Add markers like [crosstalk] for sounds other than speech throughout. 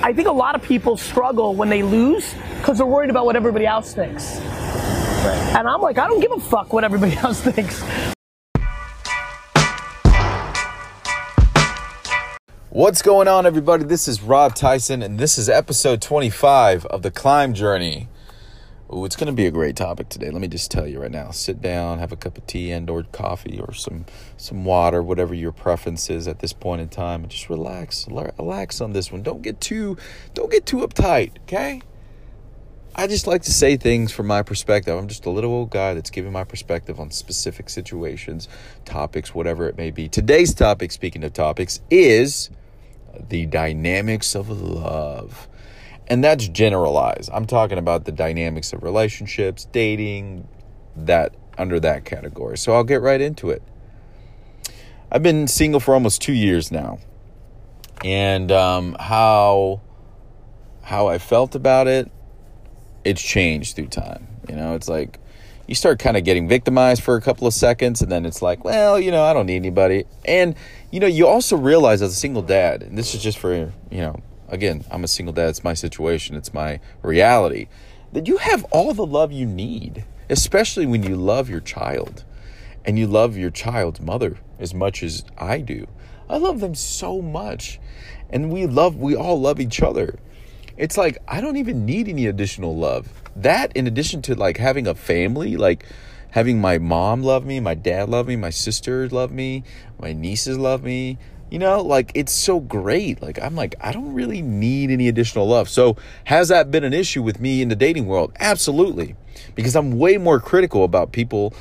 I think a lot of people struggle when they lose because they're worried about what everybody else thinks. Right. And I'm like, I don't give a fuck what everybody [laughs] else thinks. What's going on, everybody? This is Rob Tyson, and this is episode 25 of The Climb Journey. Ooh, it's going to be a great topic today. Let me just tell you right now. Sit down, have a cup of tea and or coffee or some some water, whatever your preference is at this point in time, and just relax. Relax on this one. Don't get too don't get too uptight, okay? I just like to say things from my perspective. I'm just a little old guy that's giving my perspective on specific situations, topics, whatever it may be. Today's topic, speaking of topics, is the dynamics of love. And that's generalized. I'm talking about the dynamics of relationships, dating, that under that category. So I'll get right into it. I've been single for almost two years now. And um, how how I felt about it, it's changed through time. You know, it's like you start kind of getting victimized for a couple of seconds and then it's like well you know i don't need anybody and you know you also realize as a single dad and this is just for you know again i'm a single dad. It's my situation. It's my reality. That you have all the love you need especially when you love your child. And you love your child's mother as much as i do. I love them so much. And we love we all love each other. It's like I don't even need any additional love. That in addition to like having a family, like having my mom love me, my dad love me, my sisters love me, my nieces love me, you know, like it's so great. Like I'm like I don't really need any additional love. So has that been an issue with me in the dating world? Absolutely. Because I'm way more critical about people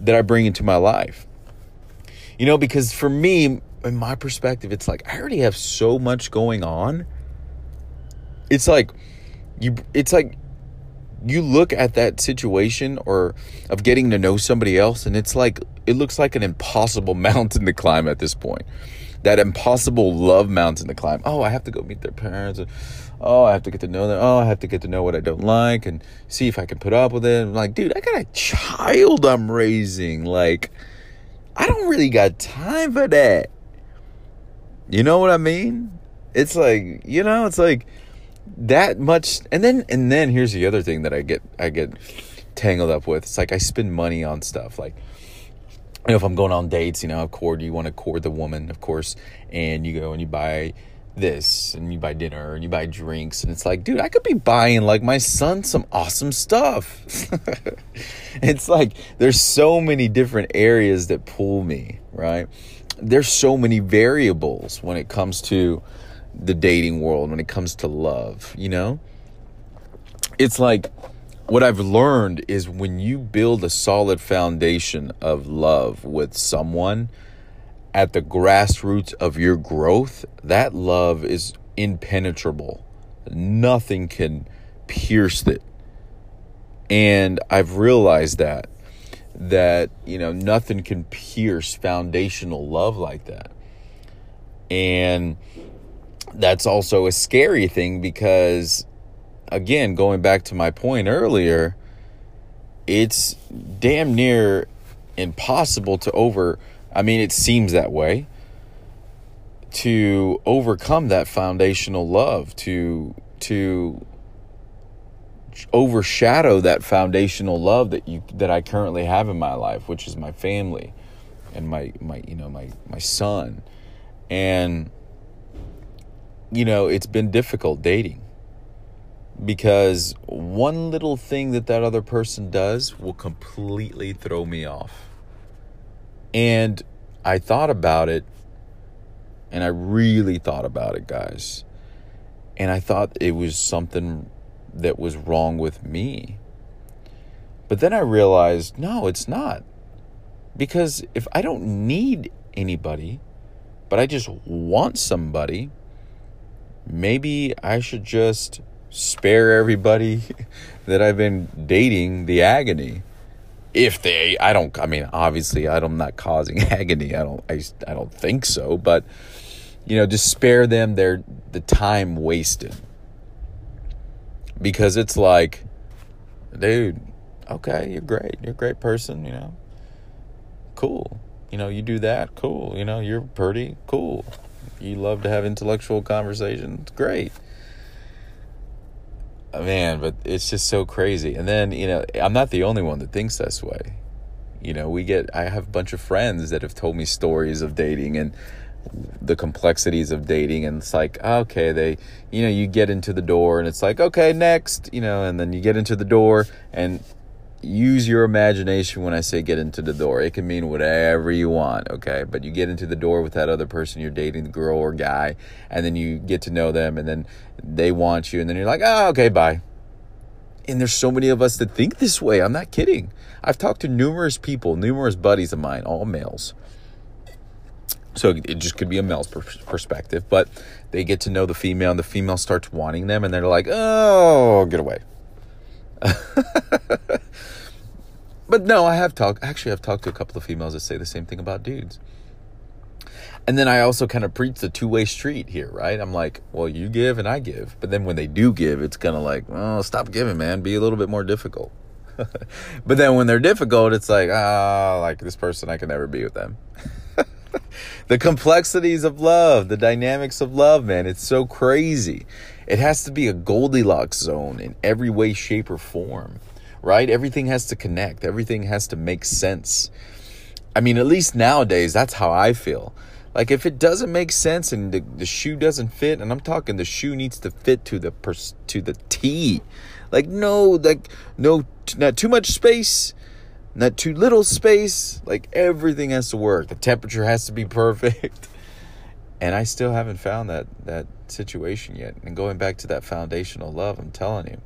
that I bring into my life. You know, because for me, in my perspective, it's like I already have so much going on it's like you it's like you look at that situation or of getting to know somebody else and it's like it looks like an impossible [laughs] mountain to climb at this point that impossible love mountain to climb. Oh i have to go meet their parents. Oh i have to get to know them. Oh i have to get to know what i don't like and see if i can put up with it. I'm like dude i got a child i'm raising. Like i don't really got time for that. You know what i mean? It's like you know it's like that much. And then and then here's the other thing that I get I get tangled up with. It's like I spend money on stuff. Like you know, if I'm going on dates, you know, of course you want to court the woman, of course, and you go and you buy this and you buy dinner and you buy drinks and it's like, dude, I could be buying like my son some awesome stuff. [laughs] it's like there's so many different areas that pull me, right? There's so many variables when it comes to the dating world when it comes to love, you know? It's like what I've learned is when you build a solid foundation of love with someone at the grassroots of your growth, that love is impenetrable. Nothing can pierce it. And I've realized that that you know nothing can pierce foundational love like that. And that's also a scary thing because again going back to my point earlier it's damn near impossible to over I mean it seems that way to overcome that foundational love to to overshadow that foundational love that you that I currently have in my life which is my family and my my you know my my son. And you know, it's been difficult dating because one little thing that that other person does will completely throw me off. And I thought about it and I really thought about it, guys. And I thought it was something that was wrong with me. But then I realized, no, it's not. Because if I don't need anybody, but I just want somebody, maybe I should just spare everybody that I've been dating the agony. If they, I don't, I mean, obviously, I'm not causing [laughs] agony. I don't, I, I don't think so. But you know, just spare them their the time wasted because it's like, dude, okay, you're great, you're a great person, you know, cool. You know, you do that, cool. You know, you're pretty, cool. You love to have intellectual conversations. Great. Man, but it's just so crazy. And then, you know, I'm not the only one that thinks this way. You know, we get, I have a bunch of friends that have told me stories of dating and the complexities of dating. And it's like, ah, okay, they, you know, you get into the door and it's like, okay, next, you know, and then you get into the door and use your imagination when I say get into the door. It can mean whatever you want, okay? But you get into the door with that other person you're dating, the girl or guy, and then you get to know them, and then they want you, and then you're like, oh, okay, bye. And there's so many of us that think this way. I'm not kidding. I've talked to numerous people, numerous buddies of mine, all males. So it just could be a male's perspective, but they get to know the female, and the female starts wanting them, and they're like, oh, get away. [laughs] but no, I have talked. Actually, I've talked to a couple of females that say the same thing about dudes. And then I also kind of preach the two way street here, right? I'm like, well, you give and I give. But then when they do give, it's kind of like, oh, stop giving, man. Be a little bit more difficult. [laughs] but then when they're difficult, it's like, ah, oh, like this person, I can never be with them. [laughs] the complexities of love, the dynamics of love, man, it's so crazy. It has to be a Goldilocks zone in every way, shape, or form, right? Everything has to connect, everything has to make sense. I mean, at least nowadays, that's how I feel. Like if it doesn't make sense and the, the shoe doesn't fit, and I'm talking the shoe needs to fit to the pers- to the T. Like no, like no, not too much space, not too little space. Like everything has to work. The temperature has to be perfect. [laughs] And I still haven't found that that situation yet. And going back to that foundational love, I'm telling you,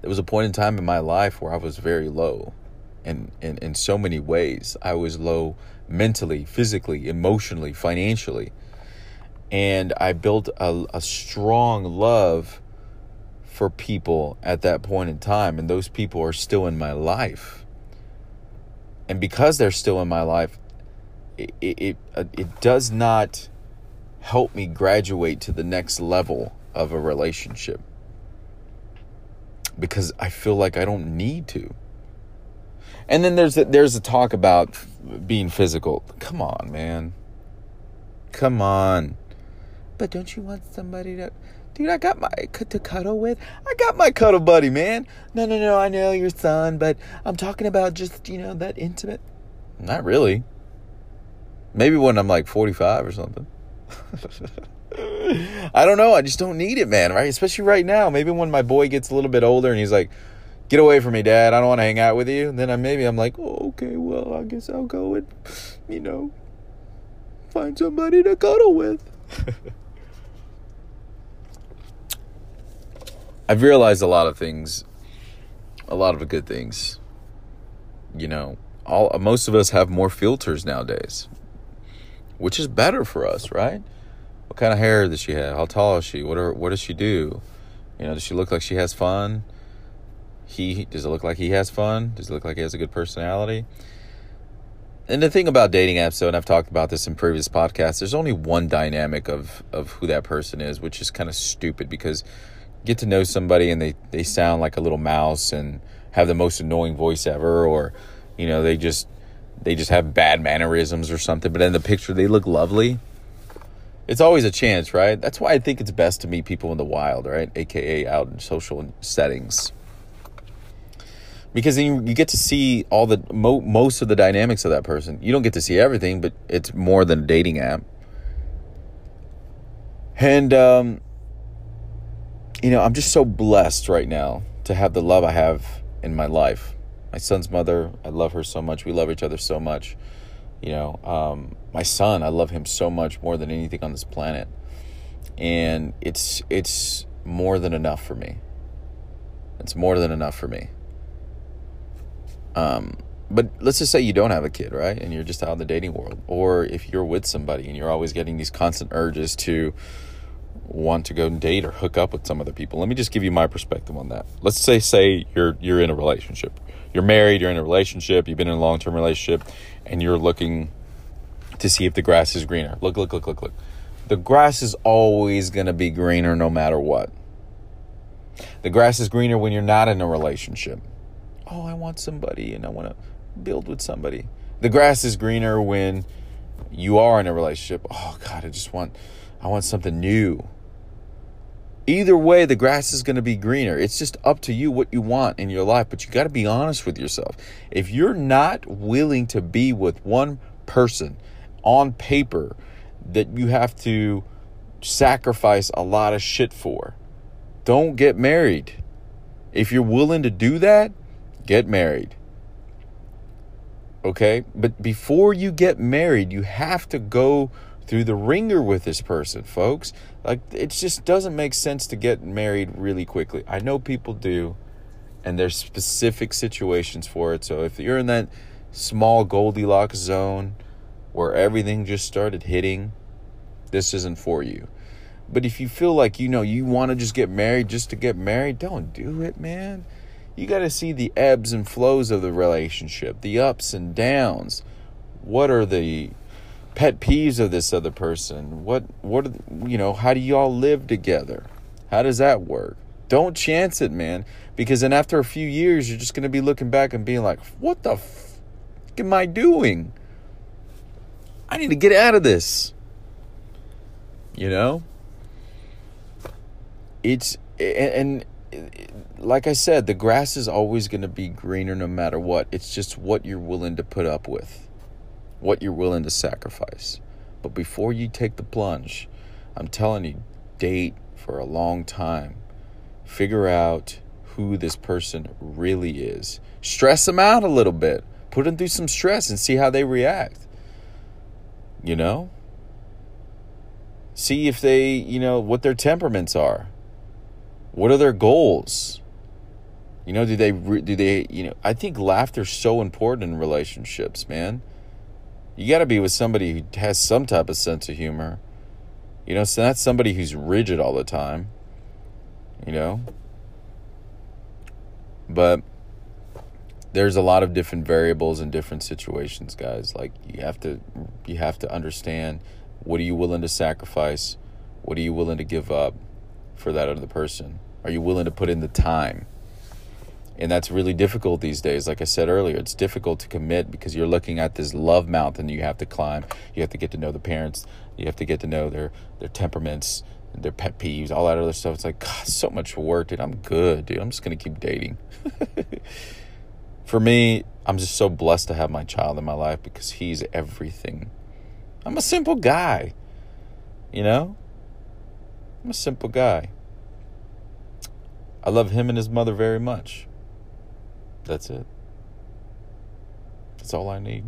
there was a point in time in my life where I was very low. And in, in so many ways, I was low mentally, physically, emotionally, financially. And I built a, a strong love for people at that point in time. And those people are still in my life. And because they're still in my life, it, it, it uh, does not help me graduate to the next level of a relationship because I feel like I don't need to. And then there's a, there's a talk about being physical. Come on, man. Come on. But don't you want somebody to Dude, I got my to cuddle with. I got my cuddle buddy, man. No, no, no. I know your son, but I'm talking about just, you know, that intimate. Not really. Maybe when I'm like 45 or something. [laughs] I don't know. I just don't need it, man, right? Especially right now. Maybe when my boy gets a little bit older and he's like, get away from me, dad. I don't want to hang out with you. then I, maybe I'm like, oh, okay, well, I guess I'll go and, you know, find somebody to cuddle with. [laughs] I've realized a lot of things, a lot of good things. You know, all most of us have more filters nowadays which is better for us, right? What kind of hair does she have? How tall is she? What are, what does she do? You know, does she look like she has fun? He does it look like he has fun? Does it look like he has a good personality? And the thing about dating apps, though, and I've talked about this in previous podcasts, there's only one dynamic of of who that person is, which is kind of stupid because get to know somebody and they they sound like a little mouse and have the most annoying voice ever, or you know they just they just have bad mannerisms or something, but in the picture they look lovely. It's always a chance, right? That's why I think it's best to meet people in the wild, right? AKA out in social settings. Because then you, you get to see all the mo- most of the dynamics of that person. You don't get to see everything, but it's more than a dating app. And um, you know, I'm just so blessed right now to have the love I have in my life my son's mother, I love her so much. We love each other so much. You know, um, my son, I love him so much more than anything on this planet, and it's it's more than enough for me. It's more than enough for me. Um, but let's just say you don't have a kid, right? And you're just out in the dating world, or if you're with somebody and you're always getting these constant urges to want to go date or hook up with some other people. Let me just give you my perspective on that. Let's say say you're you're in a relationship you're married, you're in a relationship, you've been in a long term relationship, and you're looking to see if the grass is greener. Look, look, look, look, look. The grass is always going to be greener no matter what. The grass is greener when you're not in a relationship. Oh, I want somebody and I want to build with somebody. The grass is greener when you are in a relationship. Oh God, I just want I want something new. Either way, the grass is going to be greener. It's just up to you what you want in your life, but you got to be honest with yourself. If you're not willing to be with one person on paper that you have to sacrifice a lot of shit for, don't get married. If you're willing to do that, get married. Okay? But before you get married, you have to go through the wringer with this person, folks. Like, it just doesn't make sense to get married really quickly. I know people do, and there's specific situations for it. So if you're in that small Goldilocks zone where everything just started hitting, this isn't for you. But if you feel like you know you want to just get married just to get married, don't do it, man. You got to see the ebbs and flows of the relationship, the ups and downs. What are the pet peeves of this other person? What what you know, how do y'all live together? How does that work? Don't chance it, man, because then after a few years you're just going to be looking back and being like, "What the f- am I doing? I need to get out of this." You know? It's and, and like I said, the grass is always going to be greener no matter what. It's just what you're willing to put up with what you're willing to sacrifice. But before you take the plunge, I'm telling you, date for a long time. Figure out who this person really is. Stress them out a little bit. Put them through some stress and see how they react. You know? See if they, you know, what their temperaments are. What are their goals? You know, do they do they, you know, I think laughter's so important in relationships, man. You got to be with somebody who has some type of sense of humor. You know, so not somebody who's rigid all the time. You know? But there's a lot of different variables in different situations, guys. Like you have to you have to understand what are you willing to sacrifice? What are you willing to give up for that other person? Are you willing to put in the time? And that's really difficult these days. Like I said earlier, it's difficult to commit because you're looking at this love mountain you have to climb. You have to get to know the parents. You have to get to know their their temperaments, their pet peeves, all that other stuff. It's like God, so much work, dude. I'm good, dude. I'm just gonna keep dating. [laughs] For me, I'm just so blessed to have my child in my life because he's everything. I'm a simple guy, you know. I'm a simple guy. I love him and his mother very much. That's it. That's all I need.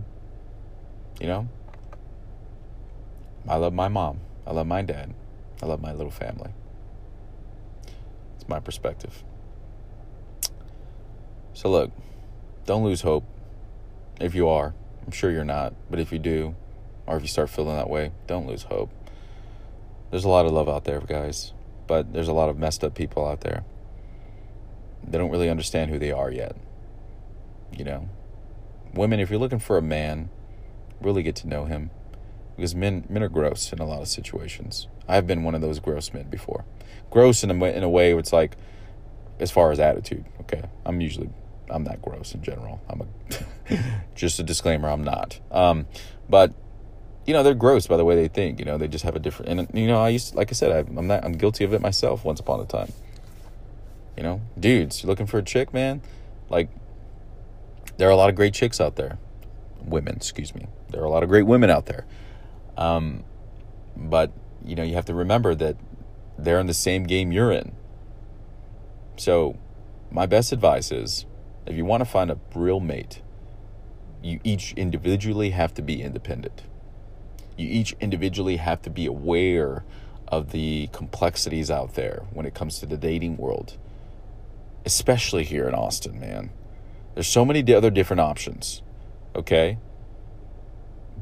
You know? I love my mom. I love my dad. I love my little family. It's my perspective. So, look, don't lose hope. If you are, I'm sure you're not, but if you do, or if you start feeling that way, don't lose hope. There's a lot of love out there, guys, but there's a lot of messed up people out there. They don't really understand who they are yet. You know, women, if you're looking for a man, really get to know him because men men are gross in a lot of situations. I've been one of those gross men before. Gross in a in a way it's like as far as attitude. Okay, I'm usually I'm not gross in general. I'm a [laughs] just a disclaimer. I'm not. Um, but you know they're gross by the way they think. You know they just have a different. And you know I used like I said I, I'm not I'm guilty of it myself. Once upon a time. You know, dudes, you're looking for a chick, man. Like there are a lot of great chicks out there. Women, excuse me. There are a lot of great women out there. Um, but, you know, you have to remember that they're in the same game you're in. So, my best advice is if you want to find a real mate, you each individually have to be independent. You each individually have to be aware of the complexities out there when it comes to the dating world, especially here in Austin, man. There's so many other different options, okay?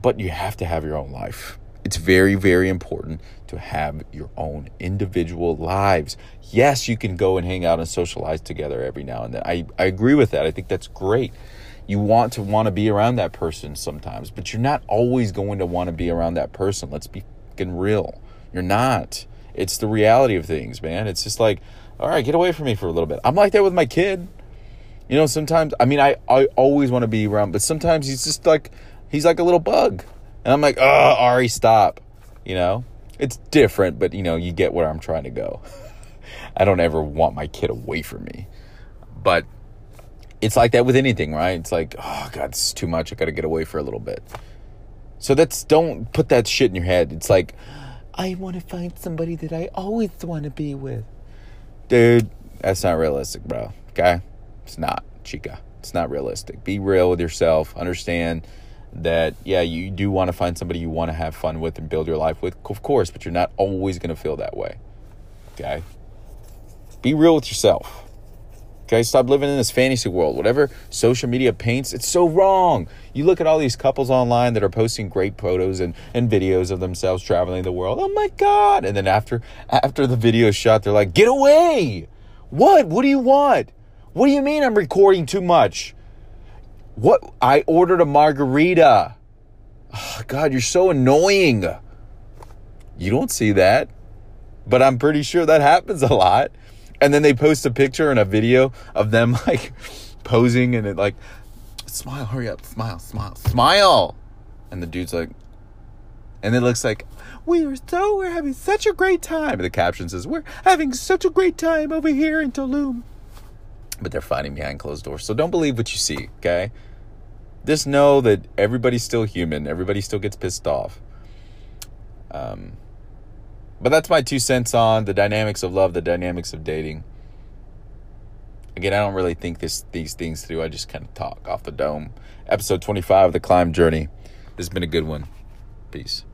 But you have to have your own life. It's very, very important to have your own individual lives. Yes, you can go and hang out and socialize together every now and then. I, I agree with that. I think that's great. You want to want to be around that person sometimes, but you're not always going to want to be around that person. Let's be fucking real. You're not. It's the reality of things, man. It's just like, all right, get away from me for a little bit. I'm like that with my kid. You know, sometimes I mean I, I always want to be around, but sometimes he's just like he's like a little bug. And I'm like, oh Ari, stop. You know? It's different, but you know, you get where I'm trying to go. [laughs] I don't ever want my kid away from me. But it's like that with anything, right? It's like, oh God, is too much. I got to get away for a little bit. So that's don't put that shit in your head. It's like, I want to find somebody that I always want to be with. Dude, that's not realistic, bro. Okay? It's not, chica. It's not realistic. Be real with yourself. Understand that, yeah, you do want to find somebody you want to have fun with and build your life with, of course, but you're not always going to feel that way. Okay? Be real with yourself. Okay, stop living in this fantasy world. Whatever social media paints, it's so wrong. You look at all these couples online that are posting great photos and, and videos of themselves traveling the world. Oh my God. And then after after the video is shot, they're like, get away. What? What do you want? What do you mean I'm recording too much? What I ordered a margarita. Oh, God, you're so annoying. You don't see that. But I'm pretty sure that happens a lot and then they post a picture and a video of them [laughs] like posing and it like smile hurry up smile smile smile and the dude's like and it looks like we are so we're having such a great time and the caption says we're having such a great time over here in Tulum but they're fighting behind closed doors so don't believe what you see okay just know that everybody's still human everybody still gets pissed off um but that's my two cents on the dynamics of love, the dynamics of dating. Again, I don't really think this these things through. I just kind of talk off the dome. Episode 25 of the climb journey. This has been a good one. Peace.